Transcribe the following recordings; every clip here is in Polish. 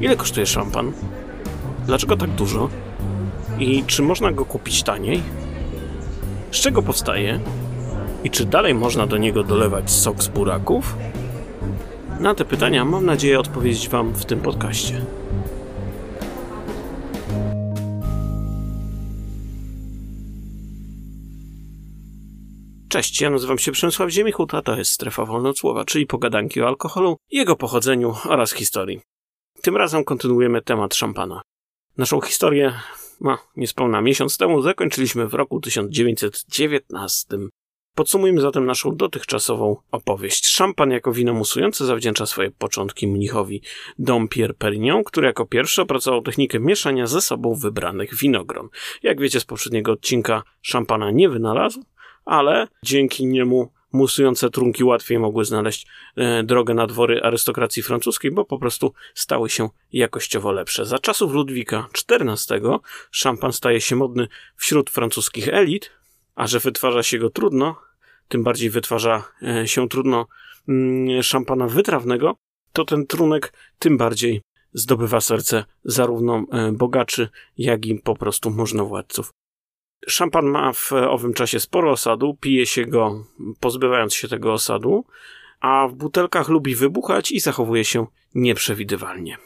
Ile kosztuje szampan? Dlaczego tak dużo? I czy można go kupić taniej? Z czego powstaje? I czy dalej można do niego dolewać sok z buraków? Na te pytania mam nadzieję odpowiedzieć Wam w tym podcaście. Cześć, ja nazywam się Przemysław Ziemichut, a to jest Strefa Wolnocłowa, czyli pogadanki o alkoholu, jego pochodzeniu oraz historii. Tym razem kontynuujemy temat szampana. Naszą historię, no, niespełna miesiąc temu, zakończyliśmy w roku 1919. Podsumujmy zatem naszą dotychczasową opowieść. Szampan jako wino musujące zawdzięcza swoje początki mnichowi Dompierre Perignon, który jako pierwszy opracował technikę mieszania ze sobą wybranych winogron. Jak wiecie z poprzedniego odcinka, szampana nie wynalazł, ale dzięki niemu musujące trunki łatwiej mogły znaleźć e, drogę na dwory arystokracji francuskiej, bo po prostu stały się jakościowo lepsze. Za czasów Ludwika XIV szampan staje się modny wśród francuskich elit, a że wytwarza się go trudno, tym bardziej wytwarza e, się trudno mm, szampana wytrawnego, to ten trunek tym bardziej zdobywa serce zarówno e, bogaczy, jak i po prostu możnowładców. Szampan ma w owym czasie sporo osadu, pije się go pozbywając się tego osadu, a w butelkach lubi wybuchać i zachowuje się nieprzewidywalnie.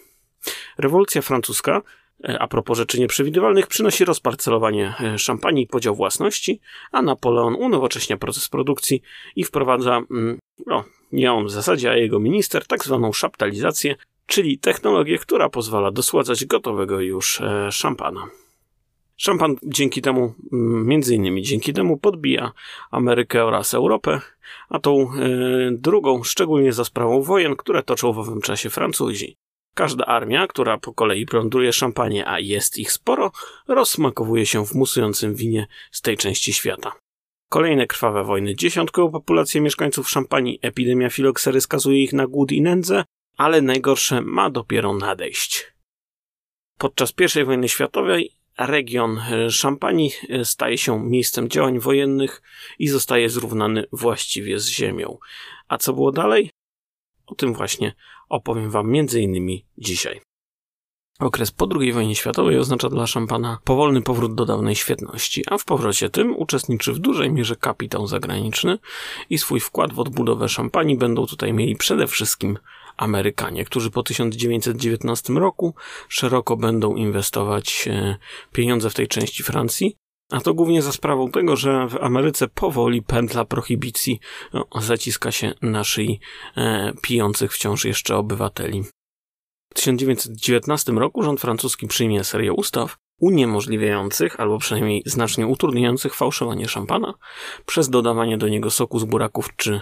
Rewolucja francuska, e, a propos rzeczy nieprzewidywalnych, przynosi rozparcelowanie e, szampanii i podział własności, a Napoleon unowocześnia proces produkcji i wprowadza, no nie on w zasadzie, a jego minister, tak zwaną szaptalizację, czyli technologię, która pozwala dosładzać gotowego już e, szampana. Szampan dzięki temu, mm, między innymi dzięki temu, podbija Amerykę oraz Europę, a tą e, drugą szczególnie za sprawą wojen, które toczą w owym czasie Francuzi. Każda armia, która po kolei plądruje szampanie, a jest ich sporo, rozsmakowuje się w musującym winie z tej części świata. Kolejne krwawe wojny dziesiątkują populację mieszkańców Szampanii, epidemia filoksery skazuje ich na głód i nędzę, ale najgorsze ma dopiero nadejść. Podczas I wojny światowej region Szampanii e, staje się miejscem działań wojennych i zostaje zrównany właściwie z ziemią. A co było dalej? O tym właśnie opowiem Wam innymi dzisiaj. Okres po II wojnie światowej oznacza dla szampana powolny powrót do dawnej świetności, a w powrocie tym uczestniczy w dużej mierze kapitał zagraniczny i swój wkład w odbudowę szampanii będą tutaj mieli przede wszystkim Amerykanie, którzy po 1919 roku szeroko będą inwestować e, pieniądze w tej części Francji, a to głównie za sprawą tego, że w Ameryce powoli pętla prohibicji no, zaciska się na szyi e, pijących wciąż jeszcze obywateli. W 1919 roku rząd francuski przyjmie serię ustaw uniemożliwiających, albo przynajmniej znacznie utrudniających fałszowanie szampana przez dodawanie do niego soku z buraków czy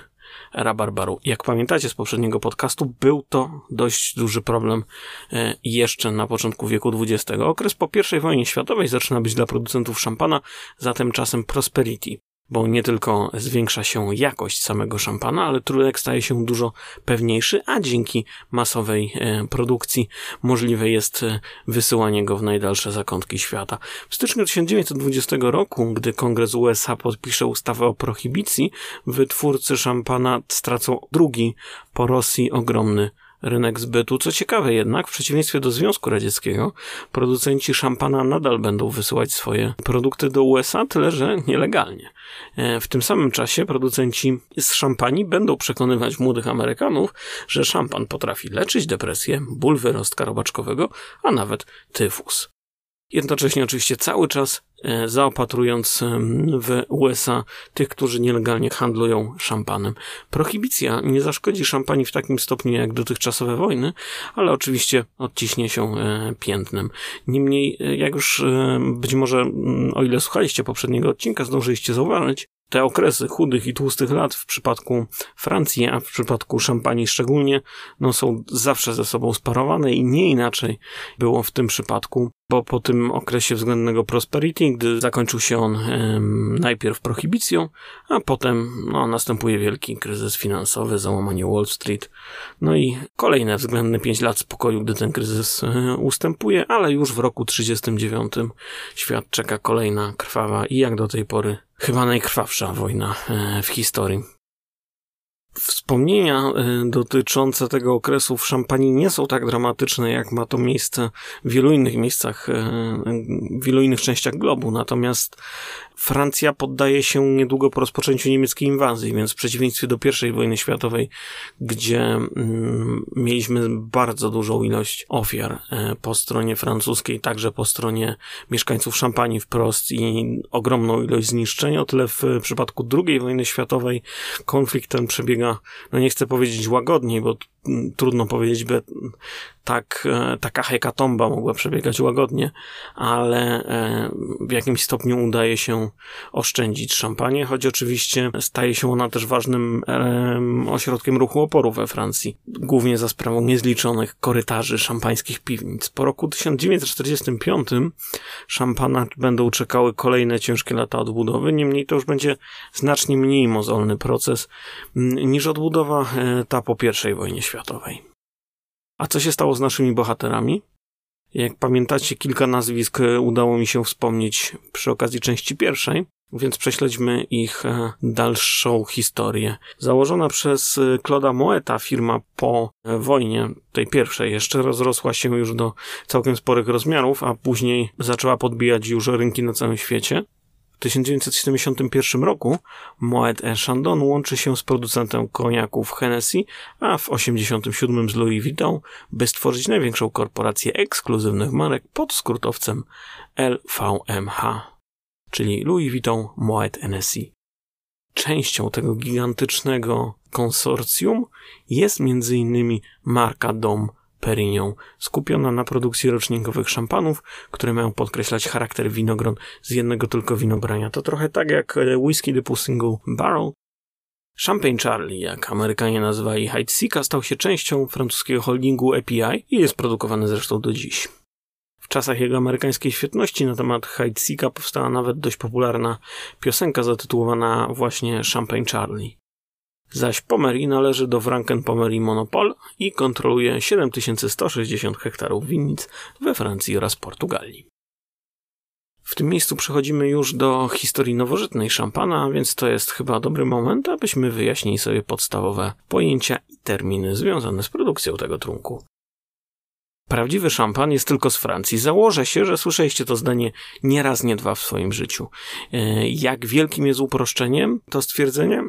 rabarbaru. Jak pamiętacie z poprzedniego podcastu, był to dość duży problem e, jeszcze na początku wieku XX. Okres po I wojnie światowej zaczyna być dla producentów szampana zatem czasem prosperity bo nie tylko zwiększa się jakość samego szampana, ale trunek staje się dużo pewniejszy, a dzięki masowej e, produkcji możliwe jest e, wysyłanie go w najdalsze zakątki świata. W styczniu 1920 roku, gdy Kongres USA podpisze ustawę o prohibicji, wytwórcy szampana stracą drugi po Rosji ogromny rynek zbytu. Co ciekawe jednak, w przeciwieństwie do Związku Radzieckiego, producenci szampana nadal będą wysyłać swoje produkty do USA, tyle że nielegalnie. E, w tym samym czasie producenci z szampanii będą przekonywać młodych Amerykanów, że szampan potrafi leczyć depresję, ból wyrostka robaczkowego, a nawet tyfus. Jednocześnie oczywiście cały czas e, zaopatrując w USA tych, którzy nielegalnie handlują szampanem. Prohibicja nie zaszkodzi szampanii w takim stopniu jak dotychczasowe wojny, ale oczywiście odciśnie się e, piętnem. Niemniej, e, jak już być może, mm, o ile słuchaliście poprzedniego odcinka, zdążyliście zauważyć, te okresy chudych i tłustych lat w przypadku Francji, a w przypadku szampanii szczególnie, no są zawsze ze sobą sparowane i nie inaczej było w tym przypadku, bo po tym okresie względnego prosperity, gdy zakończył się on najpierw prohibicją, a potem no, następuje wielki kryzys finansowy, załamanie Wall Street, no i kolejne względne 5 lat spokoju, gdy ten kryzys e, ustępuje, ale już w roku 39 świat czeka kolejna krwawa i jak do tej pory chyba najkrwawsza wojna e, w historii. Wspomnienia y, dotyczące tego okresu w Szampanii nie są tak dramatyczne, jak ma to miejsce w wielu innych miejscach, y, w wielu innych częściach globu. Natomiast Francja poddaje się niedługo po rozpoczęciu niemieckiej inwazji, więc w przeciwieństwie do I wojny światowej, gdzie mm, mieliśmy bardzo dużą ilość ofiar e, po stronie francuskiej, także po stronie mieszkańców Szampanii wprost i ogromną ilość zniszczeń, o tyle w przypadku II wojny światowej konflikt ten przebiega, no nie chcę powiedzieć łagodniej, bo trudno powiedzieć, by tak, e, taka hekatomba mogła przebiegać łagodnie, ale e, w jakimś stopniu udaje się oszczędzić szampanię, choć oczywiście staje się ona też ważnym ośrodkiem ruchu oporu we Francji, głównie za sprawą niezliczonych korytarzy szampańskich piwnic. Po roku 1945 szampana będą czekały kolejne ciężkie lata odbudowy, niemniej to już będzie znacznie mniej mozolny proces niż odbudowa e, ta po I wojnie światowej. A co się stało z naszymi bohaterami? Jak pamiętacie, kilka nazwisk e, udało mi się wspomnieć przy okazji części pierwszej, więc prześledźmy ich e, dalszą historię. Założona przez e, Claude'a Moeta firma po wojnie, tej pierwszej, jeszcze rozrosła się już do całkiem sporych rozmiarów, a później zaczęła podbijać już rynki na całym świecie. W 1971 roku Moet Chandon łączy się z producentem koniaków Hennessy, a w 1987 z Louis Vuitton, by stworzyć największą korporację ekskluzywnych marek pod skrótowcem LVMH, czyli Louis Vuitton Moet Hennessy. Częścią tego gigantycznego konsorcjum jest m.in. marka Dom Perignon, skupiona na produkcji rocznikowych szampanów, które mają podkreślać charakter winogron z jednego tylko winogrania. To trochę tak jak e, whisky typu single barrel. Champagne Charlie, jak Amerykanie nazywali Sika, stał się częścią francuskiego holdingu API i jest produkowany zresztą do dziś. W czasach jego amerykańskiej świetności na temat Sika powstała nawet dość popularna piosenka zatytułowana właśnie Champagne Charlie zaś Pomeri należy do Franken Pomeri Monopol i kontroluje 7160 hektarów winnic we Francji oraz Portugalii. W tym miejscu przechodzimy już do historii nowożytnej szampana, więc to jest chyba dobry moment, abyśmy wyjaśnili sobie podstawowe pojęcia i terminy związane z produkcją tego trunku. Prawdziwy szampan jest tylko z Francji. Założę się, że słyszeliście to zdanie nie raz, nie dwa w swoim życiu. E, jak wielkim jest uproszczeniem to stwierdzenie?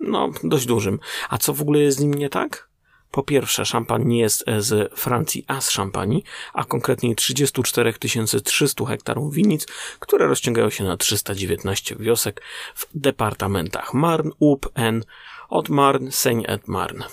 No, dość dużym. A co w ogóle jest z nim nie tak? Po pierwsze, szampan nie jest z Francji, a z Szampanii, a konkretnie 34 300 hektarów winnic, które rozciągają się na 319 wiosek w departamentach Marne, Up, N, od Marne, Seine et Marne.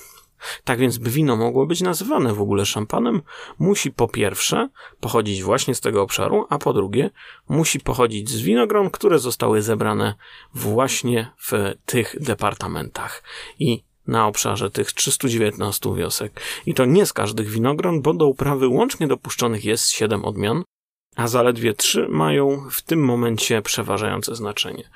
Tak więc, by wino mogło być nazywane w ogóle szampanem, musi po pierwsze pochodzić właśnie z tego obszaru, a po drugie musi pochodzić z winogron, które zostały zebrane właśnie w tych departamentach. I na obszarze tych 319 wiosek. I to nie z każdych winogron, bo do uprawy łącznie dopuszczonych jest 7 odmian, a zaledwie 3 mają w tym momencie przeważające znaczenie.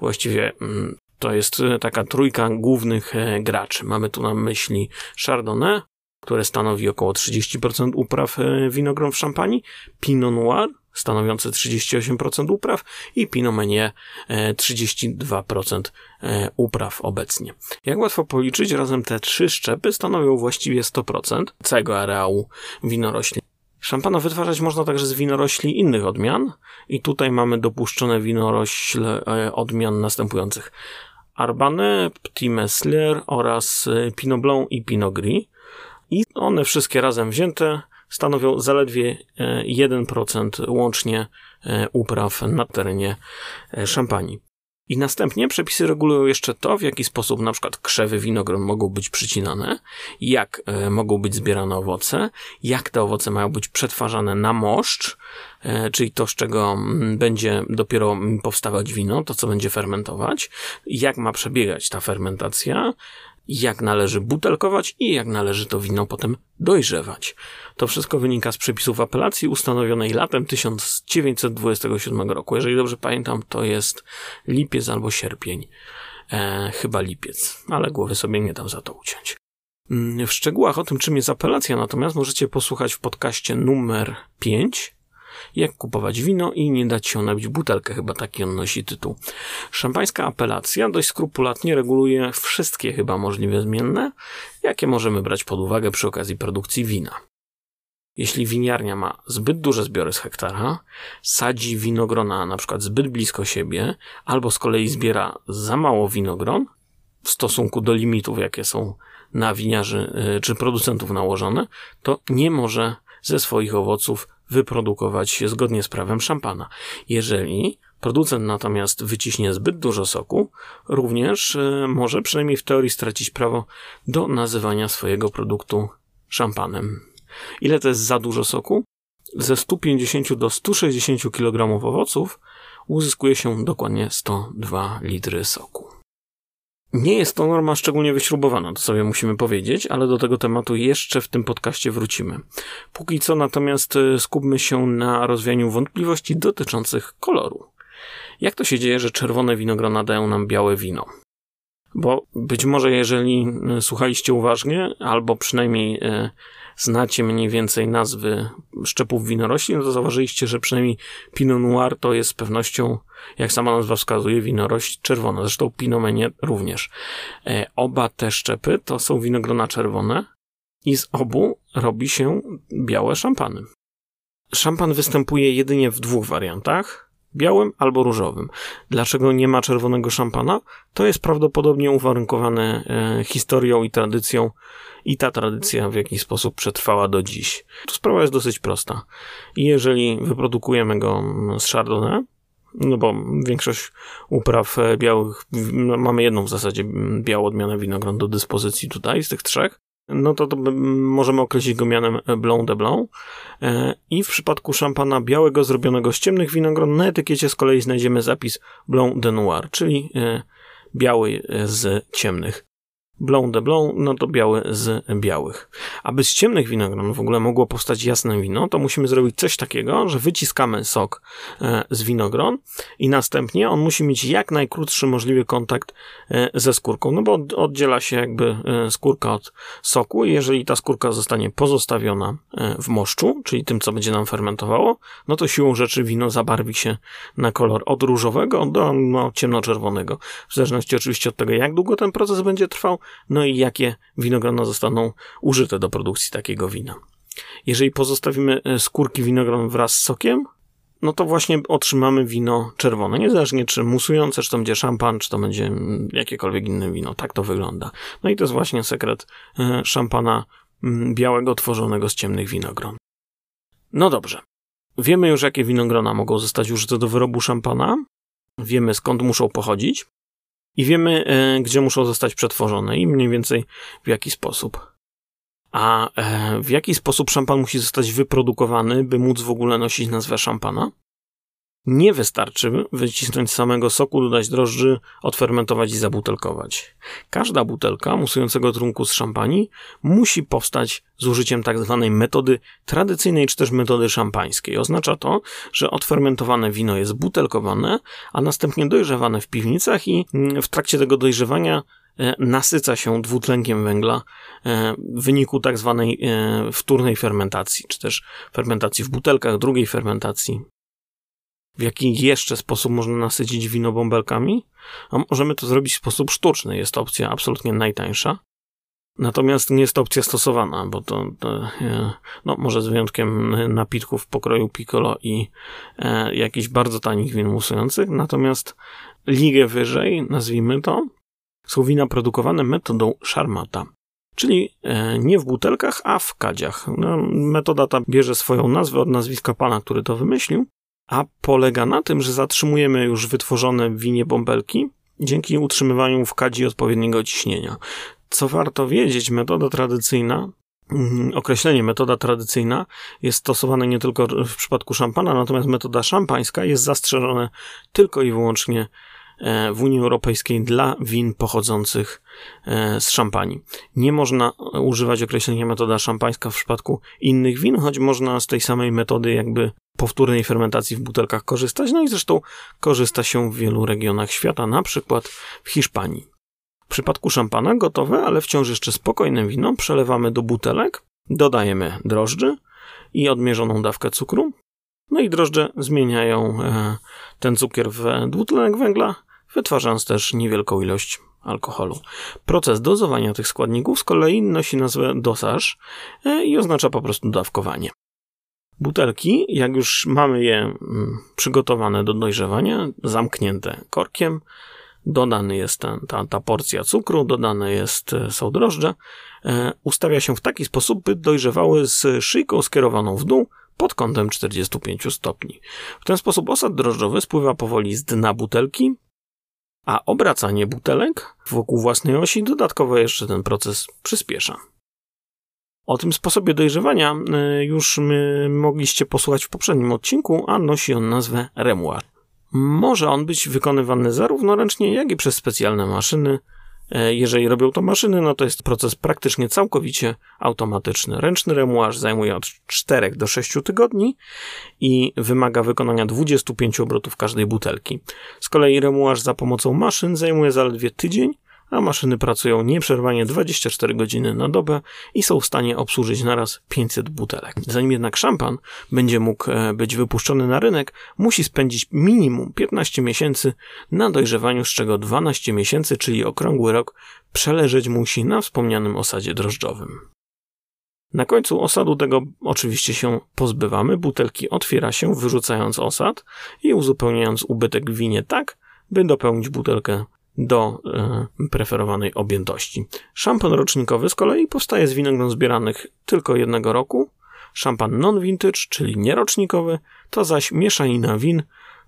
Właściwie mm, to jest e, taka trójka głównych e, graczy. Mamy tu na myśli Chardonnay, które stanowi około 30% upraw e, winogron w Szampanii, Pinot Noir, stanowiące 38% upraw i Pinot Meunier 32% upraw obecnie. Jak łatwo policzyć, razem te trzy szczepy stanowią właściwie 100% całego areału winorośli. Szampana wytwarzać można także z winorośli innych odmian i tutaj mamy dopuszczone winorośle odmian następujących. Arbane, Petit Messler oraz y, Pinot Blanc i Pinot Gris. I one wszystkie razem wzięte stanowią zaledwie 1% y, łącznie upraw na terenie Szampanii. I następnie przepisy regulują jeszcze to, w jaki sposób na przykład krzewy winogron mogą być przycinane, jak e, mogą być zbierane owoce, jak te owoce mają być przetwarzane na moszcz, e, czyli to, z czego m, będzie dopiero m, powstawać wino, to co będzie fermentować, jak ma przebiegać ta fermentacja, jak należy butelkować i jak należy to wino potem dojrzewać. To wszystko wynika z przepisów apelacji ustanowionej latem 1927 roku. Jeżeli dobrze pamiętam, to jest lipiec albo sierpień. E, chyba lipiec, ale głowy sobie nie dam za to uciąć. Mm, w szczegółach o tym, czym jest apelacja, natomiast możecie posłuchać w podcaście numer 5 jak kupować wino i nie dać się nabić butelkę, chyba taki on nosi tytuł. Szampańska apelacja dość skrupulatnie reguluje wszystkie chyba możliwe zmienne, jakie możemy brać pod uwagę przy okazji produkcji wina. Jeśli winiarnia ma zbyt duże zbiory z hektara, sadzi winogrona na przykład zbyt blisko siebie, albo z kolei zbiera za mało winogron w stosunku do limitów, jakie są na winiarzy y, czy producentów nałożone, to nie może ze swoich owoców wyprodukować zgodnie z prawem szampana. Jeżeli producent natomiast wyciśnie zbyt dużo soku, również y, może przynajmniej w teorii stracić prawo do nazywania swojego produktu szampanem. Ile to jest za dużo soku? Ze 150 do 160 kg owoców uzyskuje się dokładnie 102 litry soku. Nie jest to norma szczególnie wyśrubowana, to sobie musimy powiedzieć, ale do tego tematu jeszcze w tym podcaście wrócimy. Póki co natomiast e, skupmy się na rozwianiu wątpliwości dotyczących koloru. Jak to się dzieje, że czerwone winogrona dają nam białe wino? Bo być może jeżeli e, słuchaliście uważnie, albo przynajmniej e, znacie mniej więcej nazwy szczepów winorośli, no to zauważyliście, że przynajmniej Pinot Noir to jest z pewnością, jak sama nazwa wskazuje, winorość czerwona. Zresztą Pinot Meunier również. E, oba te szczepy to są winogrona czerwone i z obu robi się białe szampany. Szampan występuje jedynie w dwóch wariantach białym albo różowym. Dlaczego nie ma czerwonego szampana? To jest prawdopodobnie uwarunkowane e, historią i tradycją i ta tradycja w jakiś sposób przetrwała do dziś. Sprawa jest dosyć prosta. Jeżeli wyprodukujemy go z Chardonnay, no bo większość upraw e, białych, no mamy jedną w zasadzie białą odmianę winogron do dyspozycji tutaj z tych trzech, no to, to możemy określić go mianem Blanc de Blanc. E, I w przypadku szampana białego zrobionego z ciemnych winogron na etykiecie z kolei znajdziemy zapis Blanc de Noir, czyli e, biały z ciemnych. Blanc de Blanc, no to biały z białych. Aby z ciemnych winogron w ogóle mogło powstać jasne wino, to musimy zrobić coś takiego, że wyciskamy sok e, z winogron i następnie on musi mieć jak najkrótszy możliwy kontakt e, ze skórką, no bo oddziela się jakby e, skórka od soku i jeżeli ta skórka zostanie pozostawiona w moszczu, czyli tym, co będzie nam fermentowało, no to siłą rzeczy wino zabarwi się na kolor od różowego do no, ciemnoczerwonego. W zależności oczywiście od tego, jak długo ten proces będzie trwał, no i jakie winogrona zostaną użyte do produkcji takiego wina. Jeżeli pozostawimy e, skórki winogron wraz z sokiem, no to właśnie otrzymamy wino czerwone. Niezależnie czy musujące, czy to będzie szampan, czy to będzie mm, jakiekolwiek inne wino. Tak to wygląda. No i to jest właśnie sekret e, szampana mm, białego tworzonego z ciemnych winogron. No dobrze. Wiemy już, jakie winogrona mogą zostać użyte do wyrobu szampana. Wiemy, skąd muszą pochodzić i wiemy, e, gdzie muszą zostać przetworzone i mniej więcej w jaki sposób. A e, w jaki sposób szampan musi zostać wyprodukowany, by móc w ogóle nosić nazwę szampana? Nie wystarczy wycisnąć samego soku, dodać drożdży, odfermentować i zabutelkować. Każda butelka musującego trunku z szampanii musi powstać z użyciem tak zwanej metody tradycyjnej czy też metody szampańskiej. Oznacza to, że odfermentowane wino jest butelkowane, a następnie dojrzewane w piwnicach i mm, w trakcie tego dojrzewania e, nasyca się dwutlenkiem węgla e, w wyniku tak zwanej e, wtórnej fermentacji, czy też fermentacji w butelkach, drugiej fermentacji w jaki jeszcze sposób można nasycić wino bąbelkami? A możemy to zrobić w sposób sztuczny. Jest to opcja absolutnie najtańsza. Natomiast nie jest to opcja stosowana, bo to, to e, no, może z wyjątkiem napitków pokroju piccolo i e, jakichś bardzo tanich win musujących. Natomiast ligę wyżej, nazwijmy to, są wina produkowane metodą szarmata. Czyli e, nie w butelkach, a w kadziach. No, metoda ta bierze swoją nazwę od nazwiska pana, który to wymyślił a polega na tym, że zatrzymujemy już wytworzone w winie bąbelki dzięki utrzymywaniu w kadzi odpowiedniego ciśnienia. Co warto wiedzieć, metoda tradycyjna, mm, określenie metoda tradycyjna jest stosowane nie tylko w przypadku szampana, natomiast metoda szampańska jest zastrzeżona tylko i wyłącznie e, w Unii Europejskiej dla win pochodzących e, z szampanii. Nie można używać określenia metoda szampańska w przypadku innych win, choć można z tej samej metody jakby powtórnej fermentacji w butelkach korzystać, no i zresztą korzysta się w wielu regionach świata, na przykład w Hiszpanii. W przypadku szampana gotowe, ale wciąż jeszcze spokojne wino przelewamy do butelek, dodajemy drożdży i odmierzoną dawkę cukru No i drożdże zmieniają e, ten cukier w dwutlenek węgla, wytwarzając też niewielką ilość alkoholu. Proces dozowania tych składników z kolei nosi nazwę dosaż e, i oznacza po prostu dawkowanie. Butelki, jak już mamy je mm, przygotowane do dojrzewania, zamknięte korkiem, dodany jest ten, ta, ta porcja cukru, dodane jest, e, są drożdże, e, ustawia się w taki sposób, by dojrzewały z szyjką skierowaną w dół pod kątem 45 stopni. W ten sposób osad drożdżowy spływa powoli z dna butelki, a obracanie butelek wokół własnej osi dodatkowo jeszcze ten proces przyspiesza. O tym sposobie dojrzewania e, już mogliście posłuchać w poprzednim odcinku, a nosi on nazwę remuar. Może on być wykonywany zarówno ręcznie, jak i przez specjalne maszyny. E, jeżeli robią to maszyny, no to jest proces praktycznie całkowicie automatyczny. Ręczny remuarz zajmuje od 4 do 6 tygodni i wymaga wykonania 25 obrotów każdej butelki. Z kolei remuarz za pomocą maszyn zajmuje zaledwie tydzień, a maszyny pracują nieprzerwanie 24 godziny na dobę i są w stanie obsłużyć naraz 500 butelek. Zanim jednak szampan będzie mógł e, być wypuszczony na rynek, musi spędzić minimum 15 miesięcy na dojrzewaniu, z czego 12 miesięcy, czyli okrągły rok, przeleżeć musi na wspomnianym osadzie drożdżowym. Na końcu osadu tego oczywiście się pozbywamy, butelki otwiera się, wyrzucając osad i uzupełniając ubytek w winie tak, by dopełnić butelkę do e, preferowanej objętości. Szampan rocznikowy z kolei powstaje z winogron zbieranych tylko jednego roku. Szampan non-vintage, czyli nierocznikowy, to zaś mieszanina win,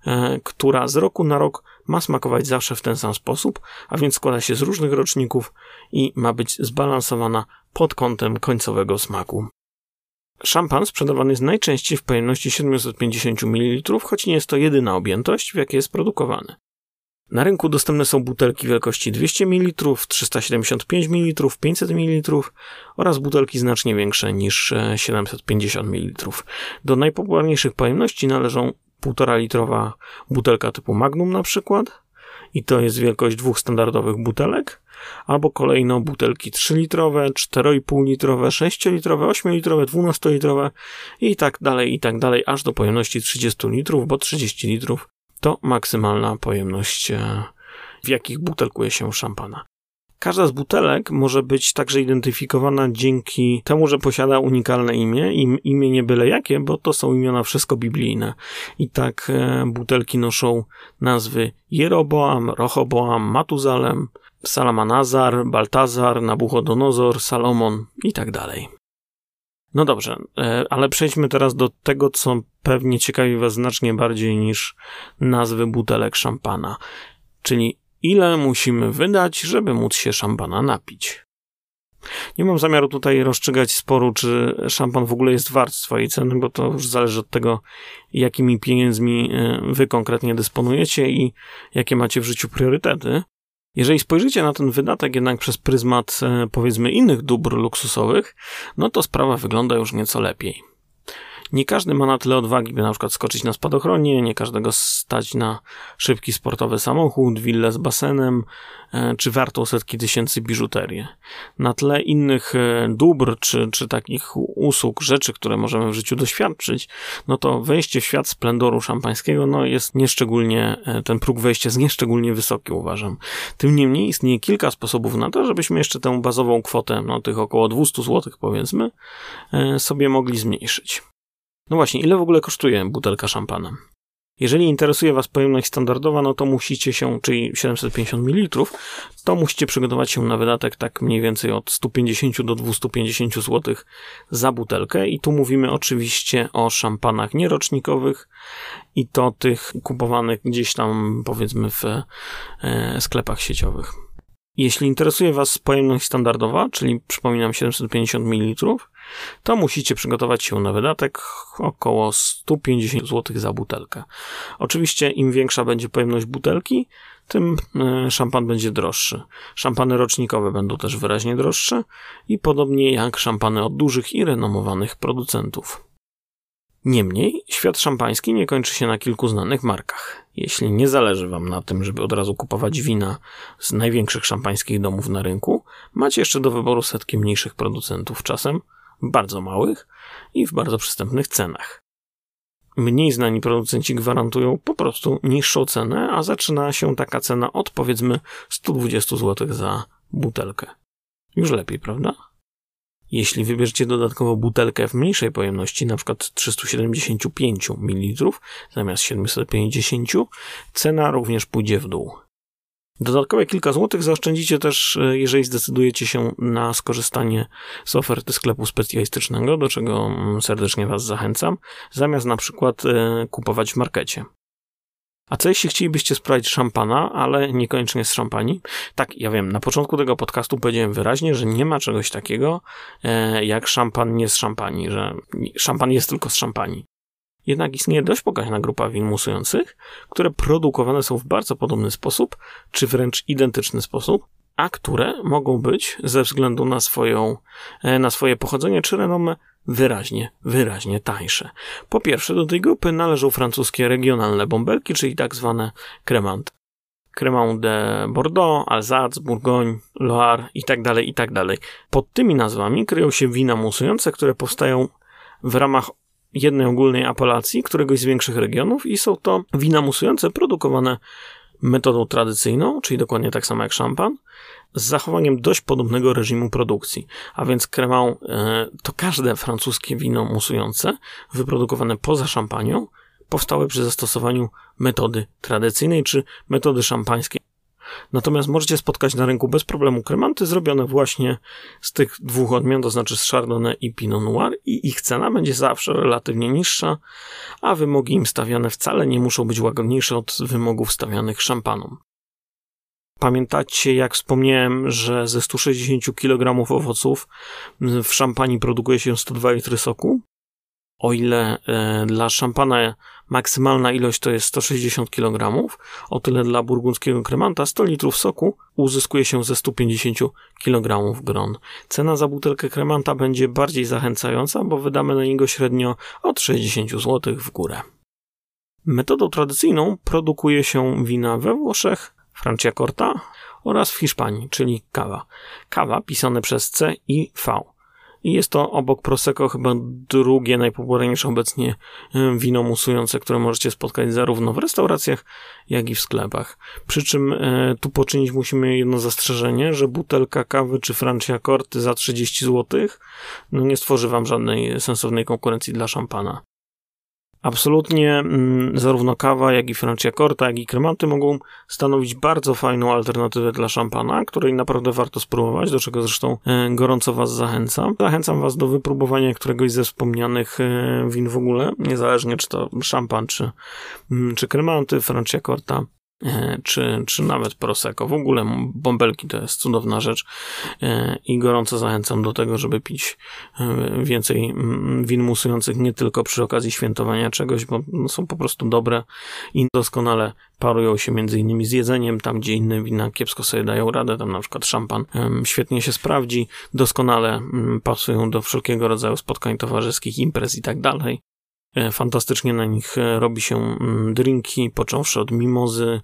e, która z roku na rok ma smakować zawsze w ten sam sposób, a więc składa się z różnych roczników i ma być zbalansowana pod kątem końcowego smaku. Szampan sprzedawany jest najczęściej w pojemności 750 ml, choć nie jest to jedyna objętość, w jakiej jest produkowany. Na rynku dostępne są butelki wielkości 200 ml, 375 ml, 500 ml oraz butelki znacznie większe niż 750 e, ml. Do najpopularniejszych pojemności należą 1,5 litrowa butelka typu Magnum na przykład i to jest wielkość dwóch standardowych butelek, albo kolejno butelki 3-litrowe, 4,5 litrowe, 6-litrowe, 8-litrowe, 12-litrowe i tak dalej, i tak dalej, aż do pojemności 30 litrów, bo 30 litrów to maksymalna pojemność, e, w jakich butelkuje się szampana. Każda z butelek może być także identyfikowana dzięki temu, że posiada unikalne imię. Im, imię nie byle jakie, bo to są imiona wszystko biblijne. I tak e, butelki noszą nazwy Jeroboam, Rochoboam, Matuzalem, Salamanazar, Baltazar, Nabuchodonozor, Salomon i tak dalej. No dobrze, e, ale przejdźmy teraz do tego, co pewnie ciekawi Was znacznie bardziej niż nazwy butelek szampana. Czyli ile musimy wydać, żeby móc się szampana napić. Nie mam zamiaru tutaj rozstrzygać sporu, czy szampan w ogóle jest wart swojej ceny, bo to już zależy od tego, jakimi pieniędzmi e, wy konkretnie dysponujecie i jakie macie w życiu priorytety. Jeżeli spojrzycie na ten wydatek jednak przez pryzmat e, powiedzmy innych dóbr luksusowych, no to sprawa wygląda już nieco lepiej. Nie każdy ma na tyle odwagi, by na przykład skoczyć na spadochronie, nie każdego stać na szybki sportowy samochód, willę z basenem, e, czy wartą setki tysięcy biżuterię. Na tle innych e, dóbr, czy, czy takich usług, rzeczy, które możemy w życiu doświadczyć, no to wejście w świat splendoru szampańskiego, no jest nieszczególnie, e, ten próg wejścia jest nieszczególnie wysoki, uważam. Tym niemniej istnieje kilka sposobów na to, żebyśmy jeszcze tę bazową kwotę, no tych około 200 zł powiedzmy, sobie mogli zmniejszyć. No właśnie, ile w ogóle kosztuje butelka szampana? Jeżeli interesuje Was pojemność standardowa, no to musicie się, czyli 750 ml, to musicie przygotować się na wydatek tak mniej więcej od 150 do 250 zł za butelkę. I tu mówimy oczywiście o szampanach nierocznikowych i to tych kupowanych gdzieś tam powiedzmy w e, sklepach sieciowych. Jeśli interesuje Was pojemność standardowa, czyli przypominam 750 ml, to musicie przygotować się na wydatek około 150 zł za butelkę. Oczywiście im większa będzie pojemność butelki, tym e, szampan będzie droższy. Szampany rocznikowe będą też wyraźnie droższe i podobnie jak szampany od dużych i renomowanych producentów. Niemniej, świat szampański nie kończy się na kilku znanych markach. Jeśli nie zależy Wam na tym, żeby od razu kupować wina z największych szampańskich domów na rynku, macie jeszcze do wyboru setki mniejszych producentów, czasem bardzo małych i w bardzo przystępnych cenach. mniej znani producenci gwarantują po prostu niższą cenę, a zaczyna się taka cena od powiedzmy 120 zł za butelkę. Już lepiej, prawda? Jeśli wybierzecie dodatkowo butelkę w mniejszej pojemności, np. 375 ml zamiast 750, cena również pójdzie w dół. Dodatkowe kilka złotych zaoszczędzicie też, e, jeżeli zdecydujecie się na skorzystanie z oferty sklepu specjalistycznego, do czego mm, serdecznie Was zachęcam, zamiast na przykład e, kupować w markecie. A co jeśli chcielibyście sprawdzić szampana, ale niekoniecznie z szampani? Tak, ja wiem, na początku tego podcastu powiedziałem wyraźnie, że nie ma czegoś takiego e, jak szampan nie z szampani, że szampan jest tylko z szampani. Jednak istnieje dość pokaźna grupa win musujących, które produkowane są w bardzo podobny sposób, czy wręcz identyczny sposób, a które mogą być ze względu na, swoją, e, na swoje pochodzenie czy renomę wyraźnie, wyraźnie tańsze. Po pierwsze, do tej grupy należą francuskie regionalne bąbelki, czyli tak zwane cremant. Cremant de Bordeaux, Alsace, Bourgogne, Loire i tak dalej, i tak. Pod tymi nazwami kryją się wina musujące, które powstają w ramach jednej ogólnej apelacji któregoś z większych regionów i są to wina musujące produkowane metodą tradycyjną, czyli dokładnie tak samo jak szampan, z zachowaniem dość podobnego reżimu produkcji. A więc Cremant e, to każde francuskie wino musujące wyprodukowane poza szampanią powstałe przy zastosowaniu metody tradycyjnej czy metody szampańskiej Natomiast możecie spotkać na rynku bez problemu kremanty zrobione właśnie z tych dwóch odmian, to znaczy z Chardonnay i Pinot Noir i ich cena będzie zawsze relatywnie niższa, a wymogi im stawiane wcale nie muszą być łagodniejsze od wymogów stawianych szampanom. Pamiętacie, jak wspomniałem, że ze 160 kg owoców w szampanii produkuje się 102 litry soku? O ile e, dla szampana maksymalna ilość to jest 160 kg, o tyle dla burgundzkiego kremanta 100 litrów soku uzyskuje się ze 150 kg gron. Cena za butelkę kremanta będzie bardziej zachęcająca, bo wydamy na niego średnio od 60 zł w górę. Metodą tradycyjną produkuje się wina we Włoszech, Franciacorta oraz w Hiszpanii, czyli kawa. Kawa pisane przez C i V. I jest to obok Prosecco chyba drugie najpopularniejsze obecnie wino musujące, które możecie spotkać zarówno w restauracjach, jak i w sklepach. Przy czym e, tu poczynić musimy jedno zastrzeżenie, że butelka kawy czy Francia Corty za 30 zł no nie stworzy wam żadnej sensownej konkurencji dla szampana. Absolutnie mm, zarówno kawa, jak i Franciacorta, jak i krematy mogą stanowić bardzo fajną alternatywę dla szampana, której naprawdę warto spróbować, do czego zresztą e, gorąco Was zachęcam. Zachęcam Was do wypróbowania któregoś ze wspomnianych e, win w ogóle, niezależnie czy to szampan, czy, mm, czy krematy, Franciacorta. E, czy, czy nawet Prosecco. W ogóle bąbelki to jest cudowna rzecz e, i gorąco zachęcam do tego, żeby pić e, więcej win musujących nie tylko przy okazji świętowania czegoś, bo są po prostu dobre i doskonale parują się między innymi z jedzeniem, tam gdzie inne wina kiepsko sobie dają radę, tam na przykład szampan świetnie się sprawdzi, doskonale pasują do wszelkiego rodzaju spotkań towarzyskich, imprez i tak dalej. E, fantastycznie na nich e, robi się mm, drinki, począwszy od mimozy,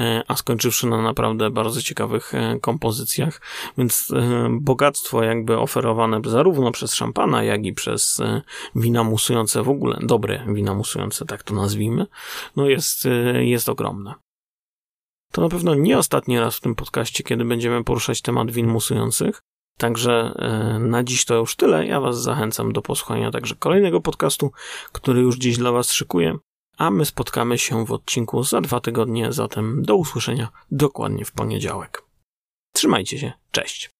e, a skończywszy na naprawdę bardzo ciekawych kompozycjach. Więc bogactwo jakby oferowane zarówno przez szampana, jak i przez wina musujące w ogóle, dobre wina musujące, tak to nazwijmy, no jest, jest ogromne. To na pewno nie ostatni raz w tym podcaście, kiedy będziemy poruszać temat win musujących. Także e, na dziś to już tyle. Ja Was zachęcam do posłuchania także kolejnego podcastu, który już dziś dla Was szykuję. A my spotkamy się w odcinku za dwa tygodnie, zatem do usłyszenia dokładnie w poniedziałek. Trzymajcie się, cześć.